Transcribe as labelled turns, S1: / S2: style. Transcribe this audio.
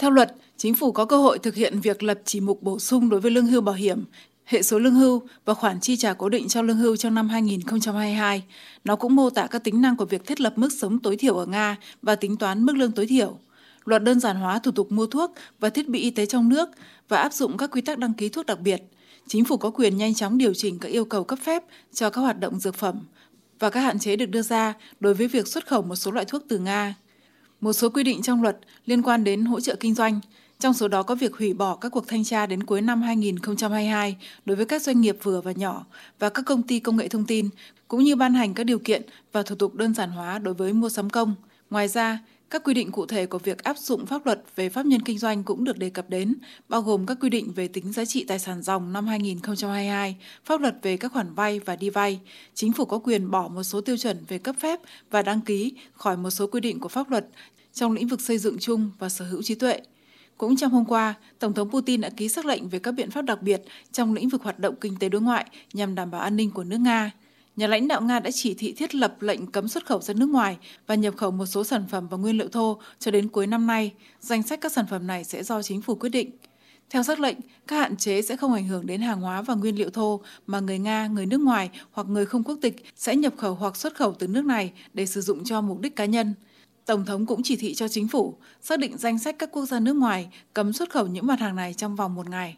S1: Theo luật, chính phủ có cơ hội thực hiện việc lập chỉ mục bổ sung đối với lương hưu bảo hiểm, hệ số lương hưu và khoản chi trả cố định cho lương hưu trong năm 2022. Nó cũng mô tả các tính năng của việc thiết lập mức sống tối thiểu ở Nga và tính toán mức lương tối thiểu. Luật đơn giản hóa thủ tục mua thuốc và thiết bị y tế trong nước và áp dụng các quy tắc đăng ký thuốc đặc biệt. Chính phủ có quyền nhanh chóng điều chỉnh các yêu cầu cấp phép cho các hoạt động dược phẩm và các hạn chế được đưa ra đối với việc xuất khẩu một số loại thuốc từ Nga. Một số quy định trong luật liên quan đến hỗ trợ kinh doanh, trong số đó có việc hủy bỏ các cuộc thanh tra đến cuối năm 2022 đối với các doanh nghiệp vừa và nhỏ và các công ty công nghệ thông tin, cũng như ban hành các điều kiện và thủ tục đơn giản hóa đối với mua sắm công. Ngoài ra, các quy định cụ thể của việc áp dụng pháp luật về pháp nhân kinh doanh cũng được đề cập đến, bao gồm các quy định về tính giá trị tài sản dòng năm 2022, pháp luật về các khoản vay và đi vay. Chính phủ có quyền bỏ một số tiêu chuẩn về cấp phép và đăng ký khỏi một số quy định của pháp luật trong lĩnh vực xây dựng chung và sở hữu trí tuệ. Cũng trong hôm qua, Tổng thống Putin đã ký xác lệnh về các biện pháp đặc biệt trong lĩnh vực hoạt động kinh tế đối ngoại nhằm đảm bảo an ninh của nước Nga. Nhà lãnh đạo Nga đã chỉ thị thiết lập lệnh cấm xuất khẩu ra nước ngoài và nhập khẩu một số sản phẩm và nguyên liệu thô cho đến cuối năm nay. Danh sách các sản phẩm này sẽ do chính phủ quyết định. Theo xác lệnh, các hạn chế sẽ không ảnh hưởng đến hàng hóa và nguyên liệu thô mà người Nga, người nước ngoài hoặc người không quốc tịch sẽ nhập khẩu hoặc xuất khẩu từ nước này để sử dụng cho mục đích cá nhân. Tổng thống cũng chỉ thị cho chính phủ xác định danh sách các quốc gia nước ngoài cấm xuất khẩu những mặt hàng này trong vòng một ngày.